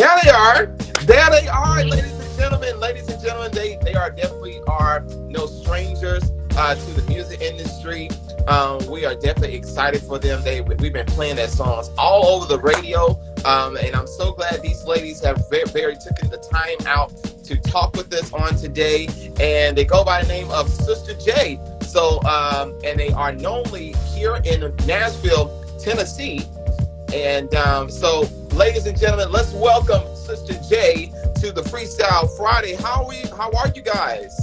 There they are. There they are, ladies and gentlemen. Ladies and gentlemen, they they are definitely are no strangers uh, to the music industry. Um, we are definitely excited for them. They we've been playing their songs all over the radio, um, and I'm so glad these ladies have very, very taken the time out to talk with us on today. And they go by the name of Sister J. So, um, and they are normally here in Nashville, Tennessee. And um, so, ladies and gentlemen, let's welcome Sister J to the Freestyle Friday. How are we? How are you guys?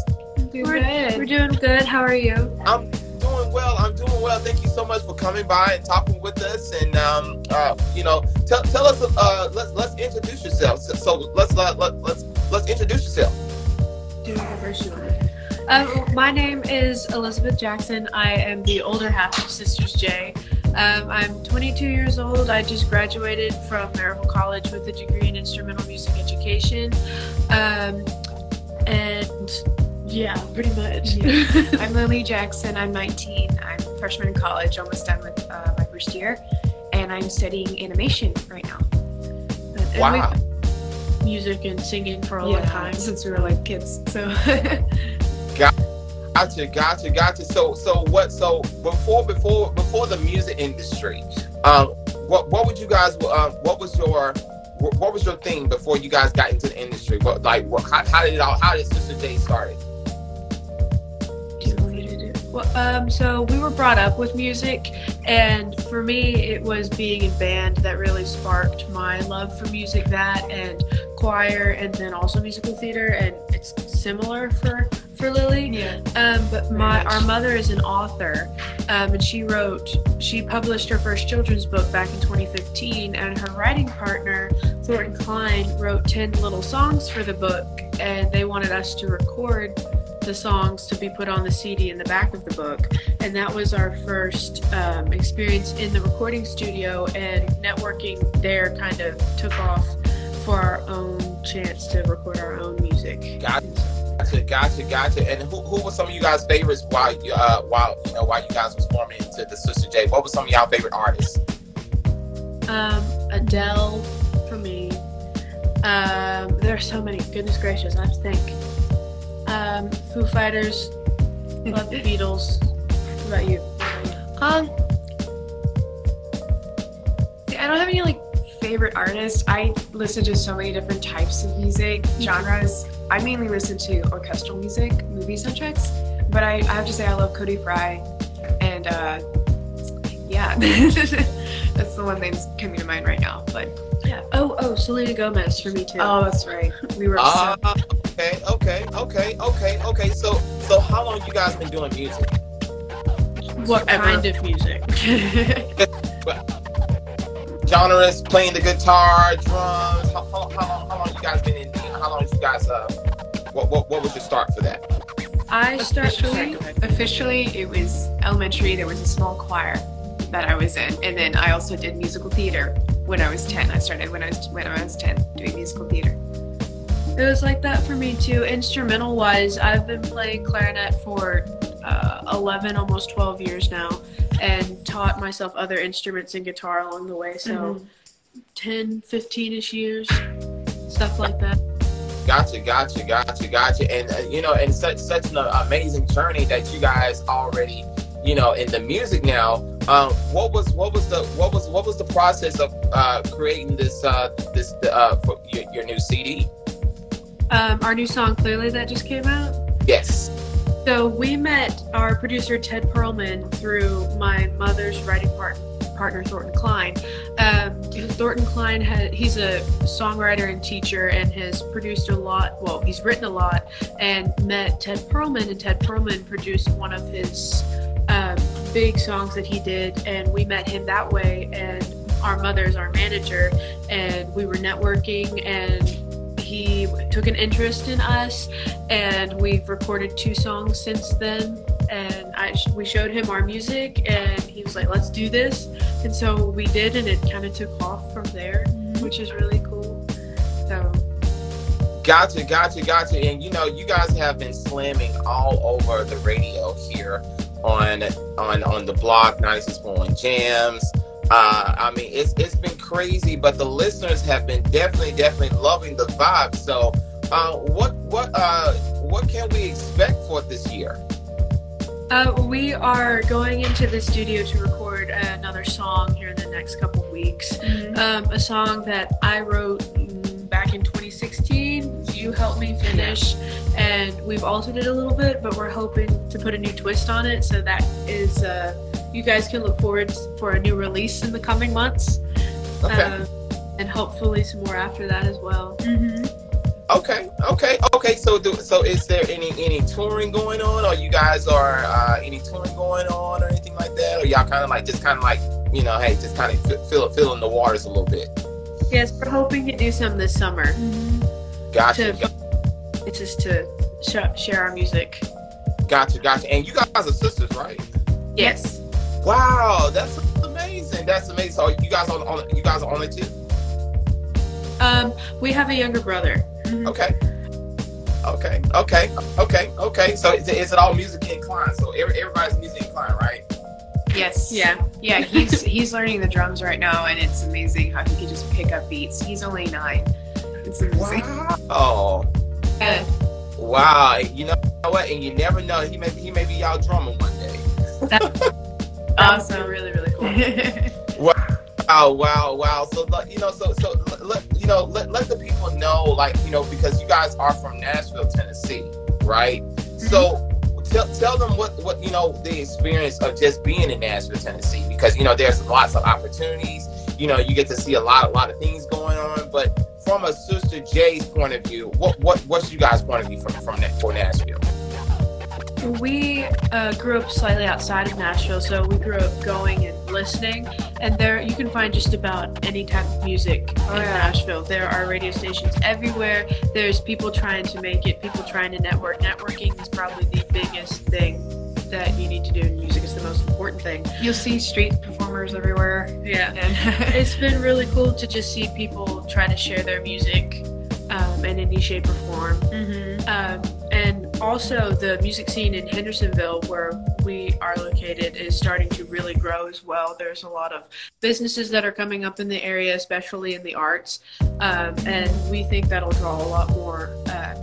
We're, good. we're doing good. How are you? I'm doing well. I'm doing well. Thank you so much for coming by and talking with us. And um, uh, you know, tell, tell us. Uh, let's let's introduce yourself. So, so let's let, let let's let's introduce yourself. Do the first one. Um, my name is Elizabeth Jackson. I am the older half of Sisters J. Um, I'm 22 years old. I just graduated from Maryville College with a degree in instrumental music education. Um, and yeah, pretty much. Yeah. I'm Lily Jackson. I'm 19. I'm a freshman in college, almost done with uh, my first year, and I'm studying animation right now. And Wow. we've music and singing for a long time. since we were like kids. So Gotcha, gotcha, gotcha. So, so what? So before, before, before the music industry, um, what, what would you guys? Um, what was your, what, what was your thing before you guys got into the industry? What, like, what, how, how did it all? How did Sister J started? Well, um, so we were brought up with music, and for me, it was being in band that really sparked my love for music. That and choir, and then also musical theater, and it's similar for for Lily. yeah, Um, but my our mother is an author, um, and she wrote she published her first children's book back in 2015, and her writing partner Thornton Klein wrote 10 little songs for the book, and they wanted us to record the songs to be put on the CD in the back of the book, and that was our first um, experience in the recording studio, and networking there kind of took off for our own chance to record our own music. Gotcha, gotcha, gotcha. Gotcha. And who, who were some of you guys' favorites while you, uh, while you know, while you guys was forming into the Sister J? What were some of y'all favorite artists? Um, Adele for me. Um, there are so many. Goodness gracious, I have to think. Um, Foo Fighters. Love the Beatles. What about you? Um, I don't have any like favorite artists. I listen to so many different types of music, genres. I mainly listen to orchestral music, movie soundtracks. But I, I have to say, I love Cody Fry, and uh, yeah, that's the one that's coming to mind right now. But. Oh, oh, Selena Gomez for me too. oh, that's right. We were Ah, so, okay, okay, okay, okay, okay. So, so how long you guys been doing music? what forever. kind of music? Genres, playing the guitar, drums. How, how, how long? How long you guys been in? How long you guys? Uh, what, what, what was your start for that? I started. officially, officially, it was elementary. There was a small choir that I was in, and then I also did musical theater when I was ten. I started when I was when I was ten doing musical theater. It was like that for me too. Instrumental wise, I've been playing clarinet for uh, 11, almost 12 years now, and taught myself other instruments and guitar along the way. So 10, 15 ish years, stuff like that. Gotcha, gotcha, gotcha, gotcha. And uh, you know, and such such an amazing journey that you guys already, you know, in the music now. Um, what was what was the what was what was the process of uh, creating this uh, this uh, for your, your new CD? Um, our new song, Clearly, that just came out. Yes. So we met our producer Ted Perlman through my mother's writing part- partner Thornton Klein. Um, Thornton Klein had he's a songwriter and teacher and has produced a lot. Well, he's written a lot and met Ted Perlman and Ted Perlman produced one of his big songs that he did and we met him that way and our mother's our manager and we were networking and he took an interest in us and we've recorded two songs since then and I we showed him our music and he was like let's do this. And so we did and it kind of took off from there mm-hmm. which is really cool. So Gotcha, gotcha, gotcha. And you know, you guys have been slamming all over the radio here on on on the block 96.1 JAMZ. Uh, I mean, it's it's been crazy, but the listeners have been definitely, definitely loving the vibe. So, uh, what what uh, what can we expect for this year? Uh, we are going into the studio to record another song here in the next couple weeks. Mm-hmm. Um, a song that I wrote mm, back in 2016. You helped me finish, and we've altered it a little bit, but we're hoping to put a new twist on it. So that is, uh, you guys can look forward for a new release in the coming months, Okay, Um, and hopefully some more after that as well. Mm-hmm. okay, okay, okay. So, do, so is there any any touring going on, or you guys are uh, any touring going on, or anything like that, or y'all kind of like just kind of like you know, hey, just kind of feel feel in the waters a little bit. Yes, we're hoping to do some this summer. Gotcha, To- It's just to sh- share our music. gotcha, gotcha. And you guys are sisters, right? Yes. Wow, that's amazing. That's amazing. So you guys on, on you guys are only two? Um, we have a younger brother. Okay. Okay. Okay. Okay. Okay. So is it, is it all music inclined? So every, everybody's music inclined, right? Yes. Yeah. Yeah, he's he's learning the drums right now, and it's amazing how he can just pick up beats. He's only nine. It's amazing. Wow. Yeah. Wow. You know what? And you never know. He may he may be y'all drummer one day. That would Awesome. really, really cool. Wow. Wow. Wow. So you know, so so let you know let, let the people know like you know because you guys are from Nashville, Tennessee, right? Mm-hmm. So. Tell, tell them what, what you know the experience of just being in Nashville, Tennessee, because you know there's lots of opportunities. You know you get to see a lot, a lot of things going on. But from a Sister J's point of view, what what what's you guys' point of view from from that for Nashville? we uh, grew up slightly outside of Nashville, so we grew up going and listening. And there, you can find just about any type of music Oh, in yeah. Nashville. There are radio stations everywhere. There's people trying to make it, people trying to network. Networking is probably the biggest thing that you need to do in music. is the most important thing. You'll see street performers everywhere. Yeah. And it's been really cool to just see people try to share their music um, in any shape or form. Mhm. Um, and also, the music scene in Hendersonville, where we are located, is starting to really grow as well. There's a lot of businesses that are coming up in the area, especially in the arts, um, and we think that'll draw a lot more, uh,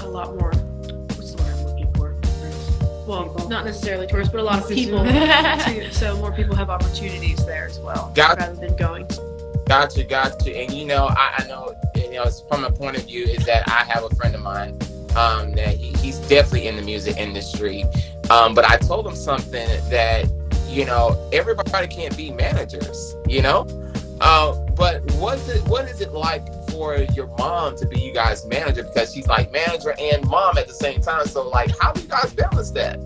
a lot more. Well, People. not necessarily tourists, but a lot of people. to, so more people have opportunities there as well, Got- rather than going. Gotcha, gotcha. And you know, I, I know, you know, from a point of view is that I have a friend of mine um, that he, he's definitely in the music industry. Um, but I told him something that, you know, everybody can't be managers, you know? Uh, but what's it, what is it like for your mom to be you guys' manager? Because she's like manager and mom at the same time. So, like, how do you guys balance that?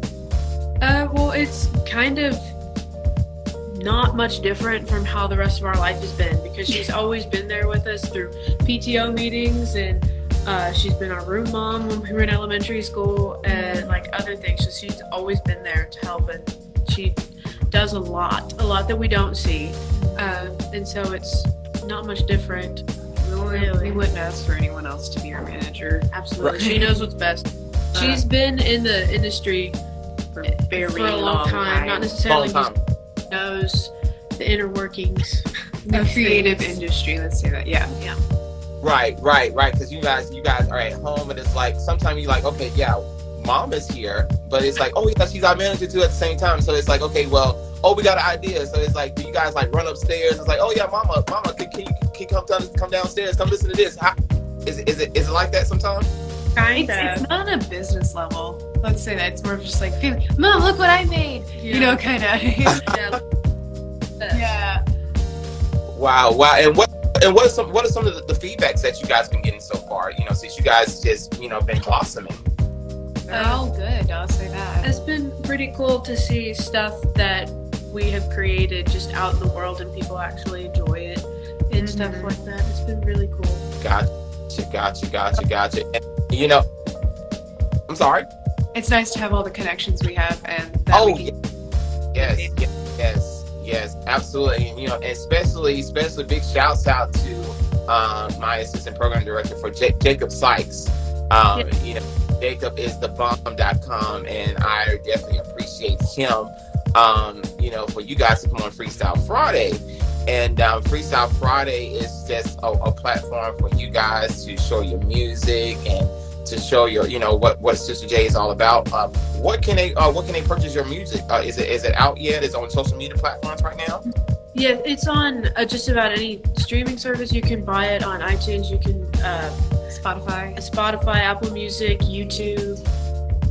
Uh, well, it's kind of not much different from how the rest of our life has been because she's always been there with us through PTO meetings and uh, she's been our room mom when we were in elementary school and like other things. So she's always been there to help and she does a lot, a lot that we don't see. Um, and so it's not much different. We, wouldn't, Really? we wouldn't ask for anyone else to be our manager Absolutely. Right. She knows what's best. She's been in the industry for a very for a long, time, not necessarily Long time. knows the inner workings. the of creative things. industry. Let's say that. Yeah. Yeah. Right, right, right. Because you guys, you guys are at home, and it's like sometimes you're like, okay, yeah, mom is here, but it's like, oh yeah, she's our manager too at the same time. So it's like, okay, well, oh, we got an idea. So it's like, do you guys like run upstairs? It's like, oh yeah, mama, mama, can, can you can you come down, come downstairs, come listen to this? How, is it is it is it like that sometimes? Kind It's, it's not on a business level. Let's say that it's more of just like, feeling, Mom, look what I made. You know, kind of. yeah. yeah. Wow, wow. And what and what are some what are some of the, the feedbacks that you guys been getting so far? You know, since you guys just you know been blossoming. They're all good. I'll say that. It's been pretty cool to see stuff that we have created just out in the world and people actually enjoy it and stuff Mhm. like that. It's been really cool. Gotcha, gotcha, gotcha, gotcha. And, you know, I'm sorry. It's nice to have all the connections we have and that Oh, we can Yes, yes, yes, yes, absolutely. And you know, especially, especially big shouts out to uh, my assistant program director for J- Jacob Sykes. Um, You know, Jacob is the bomb.com, and I definitely appreciate him um, you know, for you guys to come on Freestyle Friday. And um, Freestyle Friday is just a, a platform for you guys to show your music and to show your, you know, what what Sister J is all about. Uh, what can they uh, what can they purchase your music? Uh, is it is it out yet? Is it on social media platforms right now? Yeah, it's on uh, just about any streaming service. You can buy it on iTunes. You can uh, Spotify. Spotify, Apple Music, YouTube.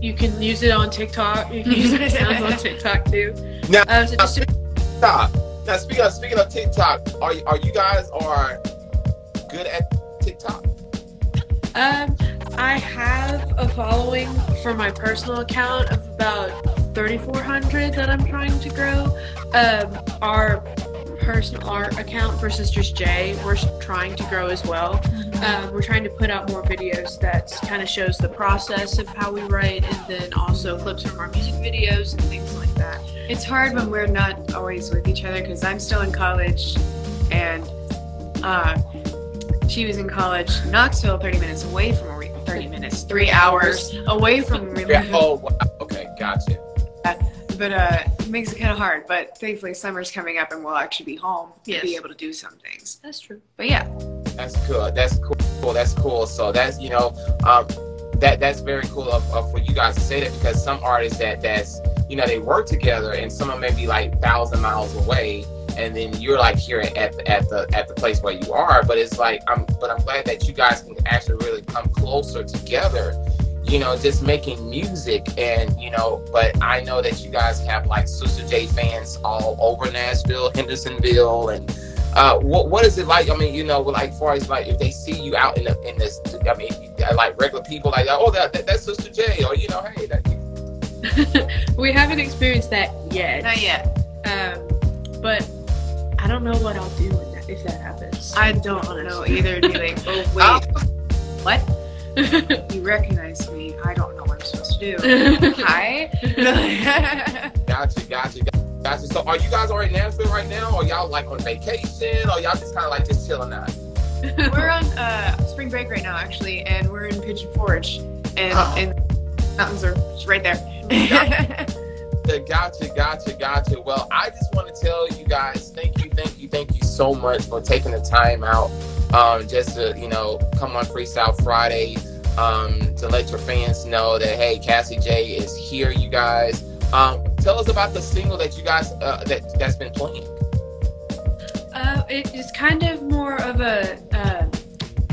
You can use it on TikTok. You can use it sounds on TikTok too. Now, Uh, so just TikTok. Now, speaking of speaking of TikTok, are you- are you guys are good at TikTok? Um, I have a following for my personal account of about 3,400 that I'm trying to grow. Um, our personal art account for Sisters J, we're trying to grow as well. Um, we're trying to put out more videos that kind of shows the process of how we write, and then also clips from our music videos and things like that. It's hard when we're not always with each other because I'm still in college and uh, she was in college, Knoxville, 30 minutes away from where we 30 minutes, three hours away from where we Yeah. Oh, wow. okay, gotcha. But uh, it makes it kind of hard. But thankfully, summer's coming up and we'll actually be home to Yes. be able to do some things. That's true. But yeah, That's cool. That's cool. That's cool. So that's you know, um, that that's very cool of, of for you guys to say that because some artists that that's you know they work together and some of them may be like thousand miles away and then you're like here at the, at the at the place where you are but it's like i'm but i'm glad that you guys can actually really come closer together you know just making music and you know but i know that you guys have like sister j fans all over nashville hendersonville and uh, what what is it like? I mean, you know, like far as like if they see you out in the in this, I mean, like regular people, like oh that, that that's Sister J, or you know, hey, that, we haven't experienced that yet. not yet. Um, but I don't know what I'll do when that, if that happens. I don't know either. Do they? Oh wait, what? You recognize me? I don't know what I'm supposed to do. Hi. gotcha, gotcha, gotcha. So, are you guys already in Nashville right now, or y'all like on vacation, or y'all just kind of like just chilling out? we're on uh, spring break right now, actually, and we're in Pigeon Forge, and, Oh. and mountains are right there. Yeah, Gotcha, gotcha, gotcha. Well, I just want to tell you guys, thank you, thank you, thank you so much for taking the time out, um, just to you know come on Freestyle Friday, um, to let your fans know that hey, Cassie J is here, you guys. Um, tell us about the single that you guys uh, that that's been playing. Uh, it is kind of more of a uh,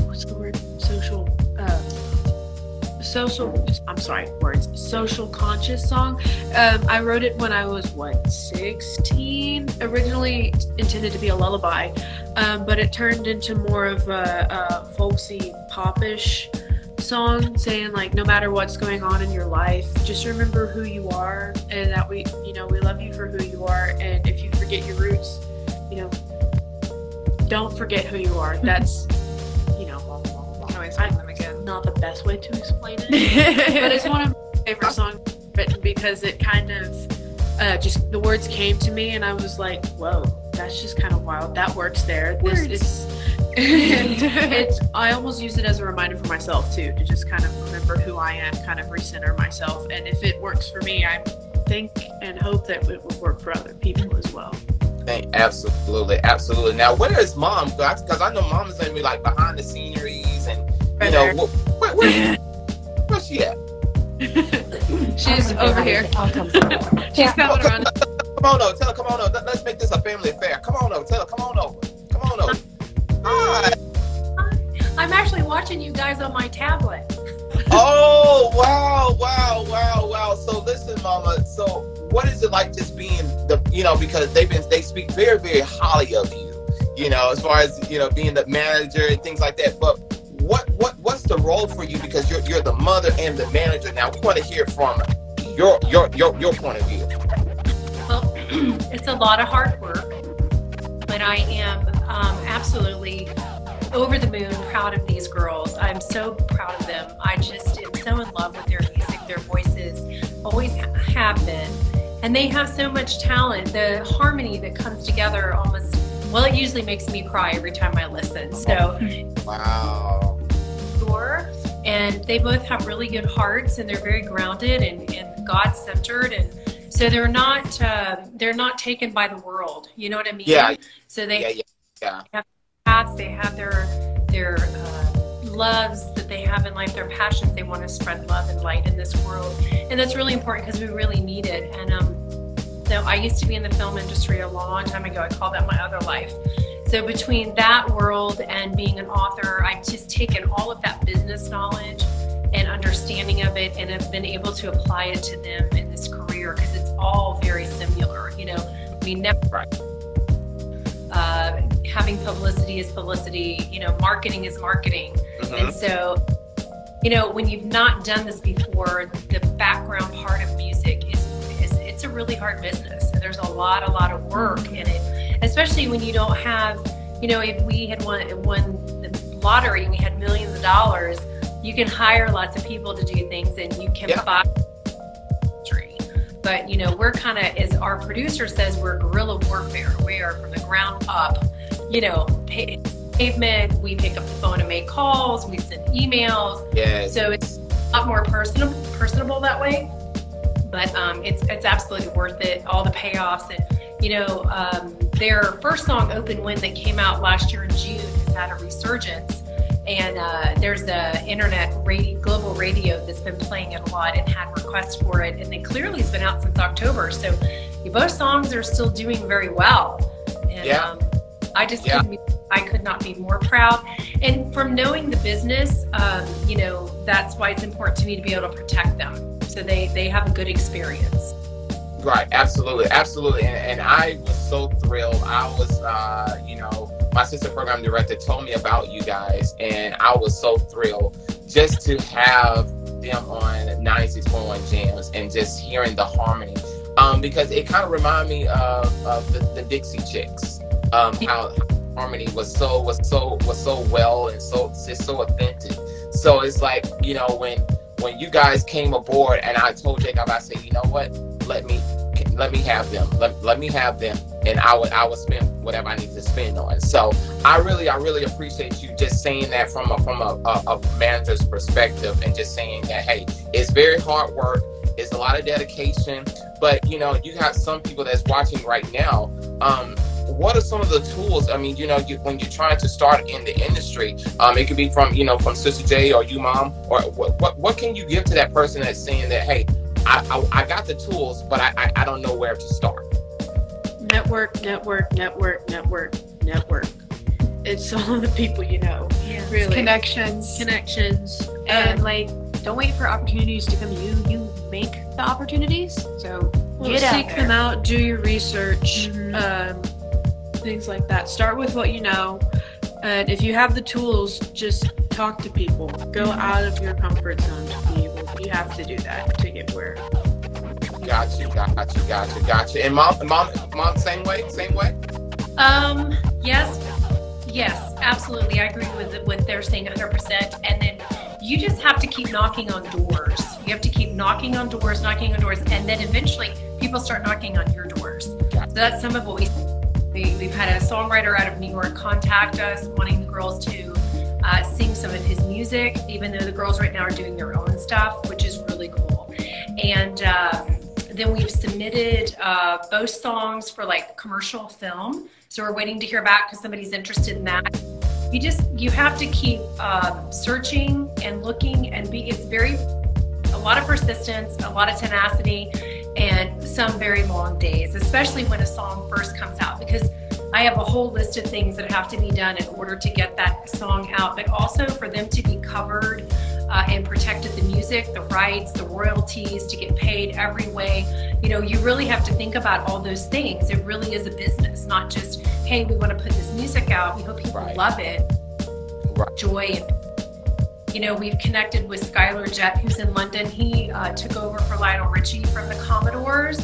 what's the word? Social. Uh, social. I'm sorry, words. Social conscious song. Um, I wrote it when I was what 16. Originally intended to be a lullaby, um, but it turned into more of a, a folksy popish song saying like no matter what's going on in your life just remember who you are and that we you know we love you for who you are and if you forget your roots you know don't forget who you are. That's, you know, blah, blah, blah, blah. Can always I- find them again. not the best way to explain it, but it's one of my favorite songs written because it kind of uh, just the words came to me and I was like, whoa, that's just kind of wild. That works there. This Words. is. it's I almost use it as a reminder for myself too to just kind of remember who I am, kind of recenter myself, and if it works for me, I think and hope that it would work for other people as well. Thank, absolutely, absolutely. Now, where is mom? Because I know mom is gonna be like behind the sceneries and you Right know there. wh- where, where, where's she at? She's over here. I'll come forward. She's coming around. Come on over, tell her, come on over. Let's make this a family affair. Come on over, tell her, come on over. Come on over. Hi. I'm actually watching you guys on my tablet. Oh, wow, wow, wow, wow. So listen, mama. So what is it like just being the, you know, because they've been, they speak very, very highly of you, you know, as far as, you know, being the manager and things like that. But what, what, what's the role for you? Because you're, you're the mother and the manager. Now we want to hear from your, your, your, your point of view. Well, it's a lot of hard work, but I am um, absolutely over the moon proud of these girls. I'm so proud of them. I just am so in love with their music. Their voices always ha- have been. And they have so much talent. The harmony that comes together almost, well, it usually makes me cry every time I listen. So, Wow. sure. And they both have really good hearts and they're very grounded and, and God centered. And so they're not uh, they're not taken by the world. You know what I mean? Yeah. So they Yeah, yeah, yeah. paths, they have their their uh, loves that they have in life, their passions. They want to spread love and light in this world, and that's really important because we really need it. And um, so I used to be in the film industry a long time ago. I call that my other life. So between that world and being an author, I've just taken all of that business knowledge and understanding of it, and have been able to apply it to them in this career because it's all very similar. You know, we never. Uh, having publicity is publicity. You know, marketing is marketing. Mhm. And so, you know, when you've not done this before, the background part of music is, is it's a really hard business. There's a lot, a lot of work in it, especially when you don't have, you know, if we had won, won the lottery and we had millions of dollars, you can hire lots of people to do things and you can Yeah. buy. But you know, we're kind of, as our producer says, we're guerrilla warfare. We are from the ground up. You know, pa- pavement. We pick up the phone and make calls. We send emails. Yes. So it's a lot more personable, personable that way. But um, it's it's absolutely worth it. All the payoffs and you know um, their first song, "Open Wind," that came out last year in June, has had a resurgence. And uh, there's a internet radio, global radio that's been playing it a lot and had requests for it. And it clearly has been out since October. So both songs are still doing very well. And Yeah. um, I just Yeah. couldn't be, I could not be more proud. And from knowing the business, um, you know, that's why it's important to me to be able to protect them so they they have a good experience. Right, absolutely, absolutely, and, and I was so thrilled. I was, uh, you know, my assistant program director told me about you guys, and I was so thrilled just to have them on 96.1 JAMZ and just hearing the harmony, um, because it kind of reminded me of, of the, the Dixie Chicks, um, how harmony was so was so was so well and so just so authentic. So it's like you know when when you guys came aboard and I told Jacob, I said, you know what, let me let me have them. Let, let me have them and I would I would spend whatever I need to spend on. So I really I really appreciate you just saying that from a from a, a, a manager's perspective and just saying that hey, it's very hard work, it's a lot of dedication, but you know, you have some people that's watching right now. Um, what are some of the tools? I mean, you know, you, when you're trying to start in the industry, um, it could be from you know from Sister J or you, mom, or what what, what can you give to that person that's saying that hey, I I, I got the tools, but I, I I don't know where to start. Network, network, network, network, network. It's all the people you know. Yeah. Really. Connections. Connections. and Um, like, don't wait for opportunities to come to you. You make the opportunities. So well, get out seek there. them out, do your research, Mhm. um, things like that. Start with what you know. And if you have the tools, just talk to people. Go out of your comfort zone to be able. You have to do that to get where. Got you, got you, got you, got you. And mom, mom, mom, same way, same way. Um, yes, yes, absolutely. I agree with what they're saying 100%. And then you just have to keep knocking on doors. You have to keep knocking on doors, knocking on doors, and then eventually people start knocking on your doors. So that's some of what we, we we've had a songwriter out of New York contact us wanting the girls to uh, sing some of his music, even though the girls right now are doing their own stuff, which is really cool. And um, then we've submitted uh, both songs for like commercial film. So we're waiting to hear back because somebody's interested in that. You just you have to keep um, searching and looking and be. It's very a lot of persistence, a lot of tenacity, and some very long days, especially when a song first comes out because. I have a whole list of things that have to be done in order to get that song out, but also for them to be covered uh, and protected the music, the rights, the royalties, to get paid every way. You know, you really have to think about all those things. It really is a business, not just, hey, we want to put this music out. We hope people Right. love it. Right. Joy. And, you know, we've connected with Skyler Jett, who's in London. He uh, took over for Lionel Richie from the Commodores.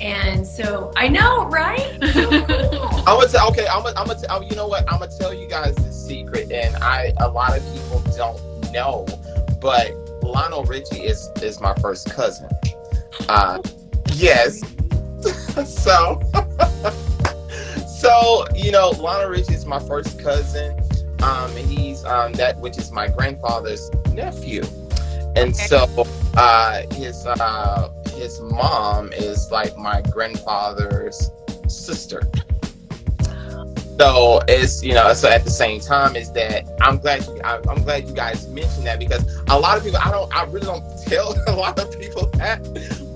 And so I know, right? I'm gonna tell. Okay, I'm gonna. I'm gonna. Tell, you know what? I'm gonna tell you guys the secret, and I. A lot of people don't know, but Lionel Richie is is my first cousin. Uh, yes. so, so you know, Lionel Richie is my first cousin. Um, and he's um that which is my grandfather's nephew, and Okay. so uh his uh his mom is like my grandfather's sister. So it's you know so at the same time is that I'm glad you I, I'm glad you guys mentioned that because a lot of people I don't I really don't tell a lot of people that,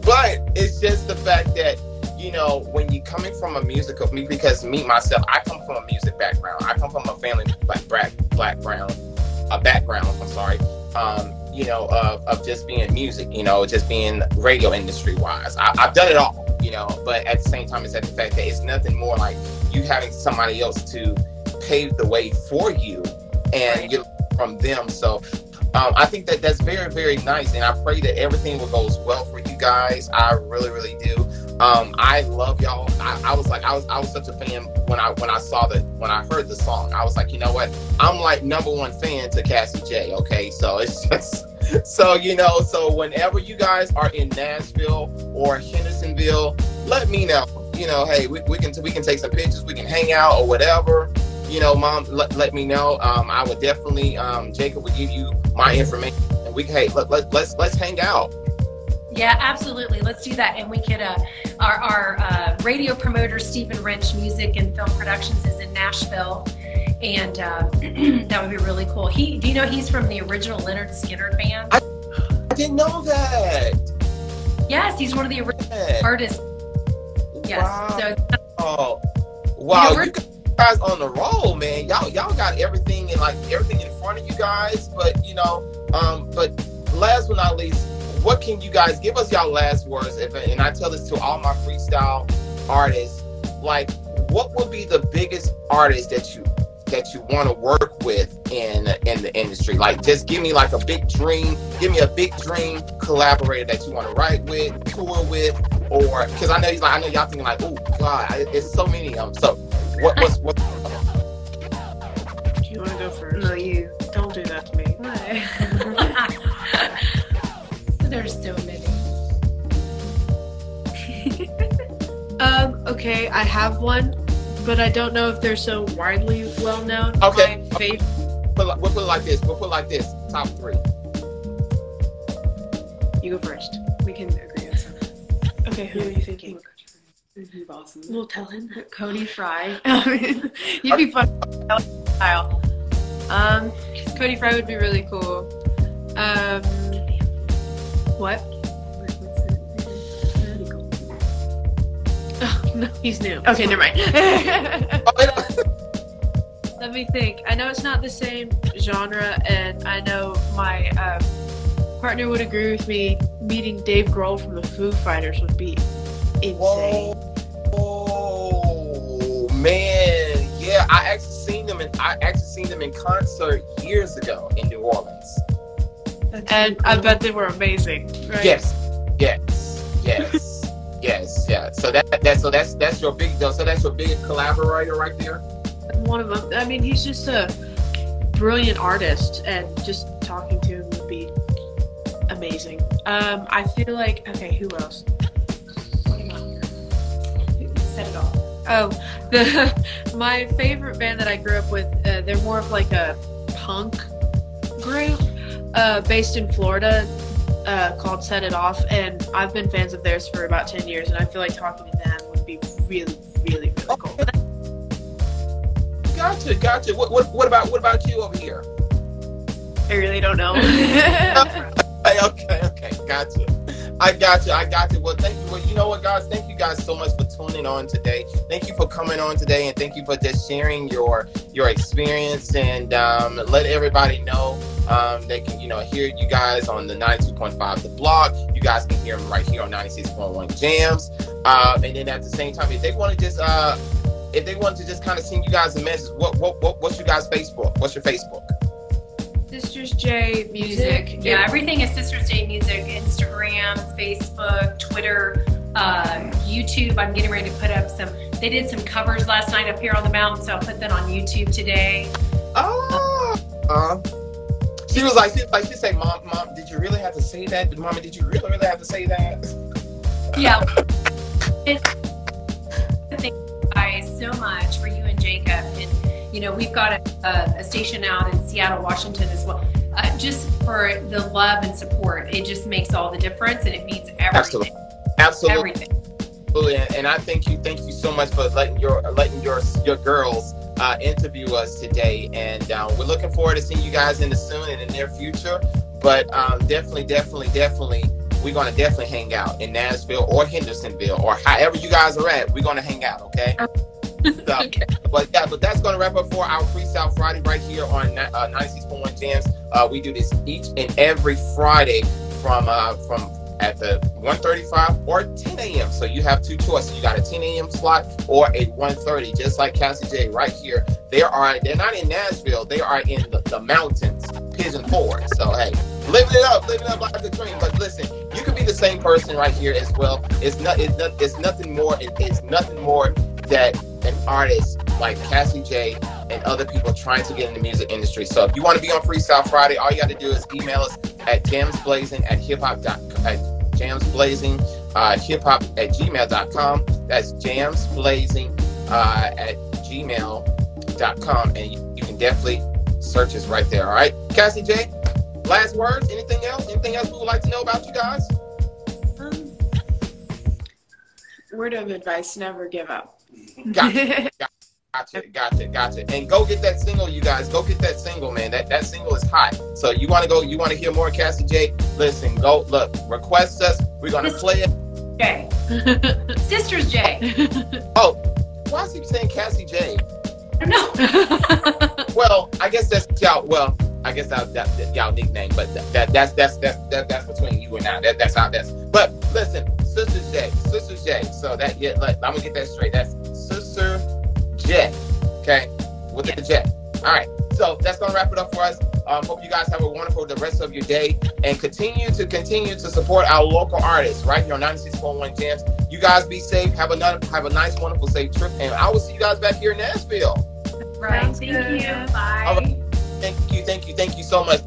but it's just the fact that you know when you're coming from a musical me because me myself I come from a music background I come from a family black black background a background I'm sorry um, you know of, of just being music you know just being radio industry wise I, I've done it all you know but at the same time it's at the fact that it's nothing more like you having somebody else to pave the way for you and you from them so um, I think that that's very, very nice, and I pray that everything will goes well for you guys. I really, really do. Um, I love y'all. I, I was like, I was, I was such a fan when I when I saw the when I heard the song. I was like, you know what? I'm like number one fan to Cassie J. Okay, so it's just so you know. So whenever you guys are in Nashville or Hendersonville, let me know. You know, hey, we, we can we can take some pictures, we can hang out or whatever you know, mom, let, let me know. Um, I would definitely, um, Jacob would give you my information, and we can, hey, let, let, let's let's hang out. Yeah, absolutely. Let's do that. And we could, uh, our, our uh, radio promoter, Stephen Wrench Music and Film Productions, is in Nashville. And uh, that would be really cool. He, do you know he's from the original Lynyrd Skynyrd band? I didn't know that. yes, he's one of the original artists. Yes. Wow. So wow, we're- you guys on the roll, man. Y'all y'all got everything in like everything in front of you guys, but you know, um, but last but not least, what can you guys give us y'all last words? If and I tell this to all my freestyle artists, like what would be the biggest artist that you that you want to work with in in the industry? Like just give me like a big dream, give me a big dream collaborator that you want to write with, tour with, or because I know he's like I know y'all thinking like, oh God, I- it's so many of them. So what what's what? Do you want to go first? No, you. Don't do that to me. there's so many. Um, okay, I have one, but I don't know if they're so widely well known. Okay. My favorite. Put, it- we'll put it like this. We'll put it like this. Top three. You go first. We can agree on something. Okay, who are you thinking? Mhm, Boston. We'll tell him. Cody Fry. You'd be fun. Style. Um, Cody Fry would be really cool. Um, what? Oh, no, he's new. Okay, never mind. Oh, Let me think. I know it's not the same genre, and I know my um, partner would agree with me. Meeting Dave Grohl from the Foo Fighters would be insane. Whoa, whoa, man, yeah. I actually seen them, and I actually seen them in concert years ago in New Orleans. And I bet they were amazing. Right? Yes, yes, yes, yes, yeah. So that that's so that's that's your big so that's your biggest collaborator right there. One of them. I mean, he's just a brilliant artist, and just talking to him would be amazing. Um, I feel like okay. Who else? Said it all. Oh, the my favorite band that I grew up with. Uh, they're more of like a punk group, uh, based in Florida, uh, called Set It Off, and I've been fans of theirs for about ten years, and I feel like talking to them would be really, really, really cool. Gotcha, gotcha. What what what about what about you over here? I really don't know. Okay, okay, gotcha. I got you. I got you. Well, thank you. Well, you know what, guys? Thank you guys so much for tuning on today. Thank you for coming on today, and thank you for just sharing your your experience and um, let everybody know um, they can, you know, hear you guys on the 92.5 The Block. You guys can hear them right here on 96.1 JAMZ. Um, and then at the same time, if they want to just uh, if they want to just kind of send you guys a message, what what, what what's your guys' Facebook? What's your Facebook? Sisters J Music. Yeah, everything is Sisters J Music, Instagram, Facebook, Twitter, uh, YouTube. I'm getting ready to put up some. They did some covers last night up here on the mountain, so I'll put that on YouTube today. Oh. Uh, she was like, she like, she said, "Mom, mom, did you really have to say that? Mama, did you really, really have to say that?" Yeah. It, thank you guys so much for you and Jacob. And, you know, we've got a, a, a station out in Seattle, Washington as well. Uh, just for the love and support, it just makes all the difference and it means everything. Absolutely. Absolutely. everything. Absolutely, and, and I thank you, thank you so much for letting your letting your your girls uh, interview us today, and uh, we're looking forward to seeing you guys in the soon in the near future. But um, definitely, definitely, definitely, we're gonna definitely hang out in Nashville or Hendersonville or however you guys are at. We're gonna hang out, okay? So, Okay. but yeah, but that's gonna wrap up for our Freestyle Friday right here on uh, 96.1 JAMZ. Uh, we do this each and every Friday from uh, from at the 1:35 or 10 a.m. So you have two choices. You got a 10 a.m. slot or a 1:30, just like Cassie J right here. They are they're not in Nashville. They are in the, the mountains, Pigeon Forge. So hey, living it up, living up like a dream. But listen, you can be the same person right here as well. It's not it's, not, it's nothing more. It, it's nothing more that an artists like Cassie J and other people trying to get in the music industry. So if you want to be on Freestyle Friday, all you got to do is email us at jamsblazing at hip hop dot at jamsblazing uh, hip hop at gmail.com. That's jamsblazing uh, at gmail.com. And you, you can definitely search us right there. All right. Cassie J, last words? Anything else? Anything else we would like to know about you guys? Um, word of advice: never give up. Gotcha. Gotcha, gotcha, gotcha. And go get that single, you guys. Go get that single, man. That that single is hot. So you want to go? You want to hear more Cassie J? Listen, go look. Request us. We're gonna play it. J. Sisters J. Oh, why is he saying Cassie J? I don't know. Well, I guess that's y'all. Well, I guess that, that, that y'all nickname, but that, that that's that's that's that, that's between you and I. That, that's how that's. But listen, Sister J, Sister J. So that yeah, like, I'm gonna get that straight. That's Sister J. Okay, with the J. All right. So that's gonna wrap it up for us. Um, hope you guys have a wonderful the rest of your day and continue to continue to support our local artists right here on 96.1 JAMZ. You guys be safe. Have another have a nice, wonderful, safe trip, and I will see you guys back here in Nashville. Right. Thank you. Bye. All right. Thank you, thank you, thank you so much.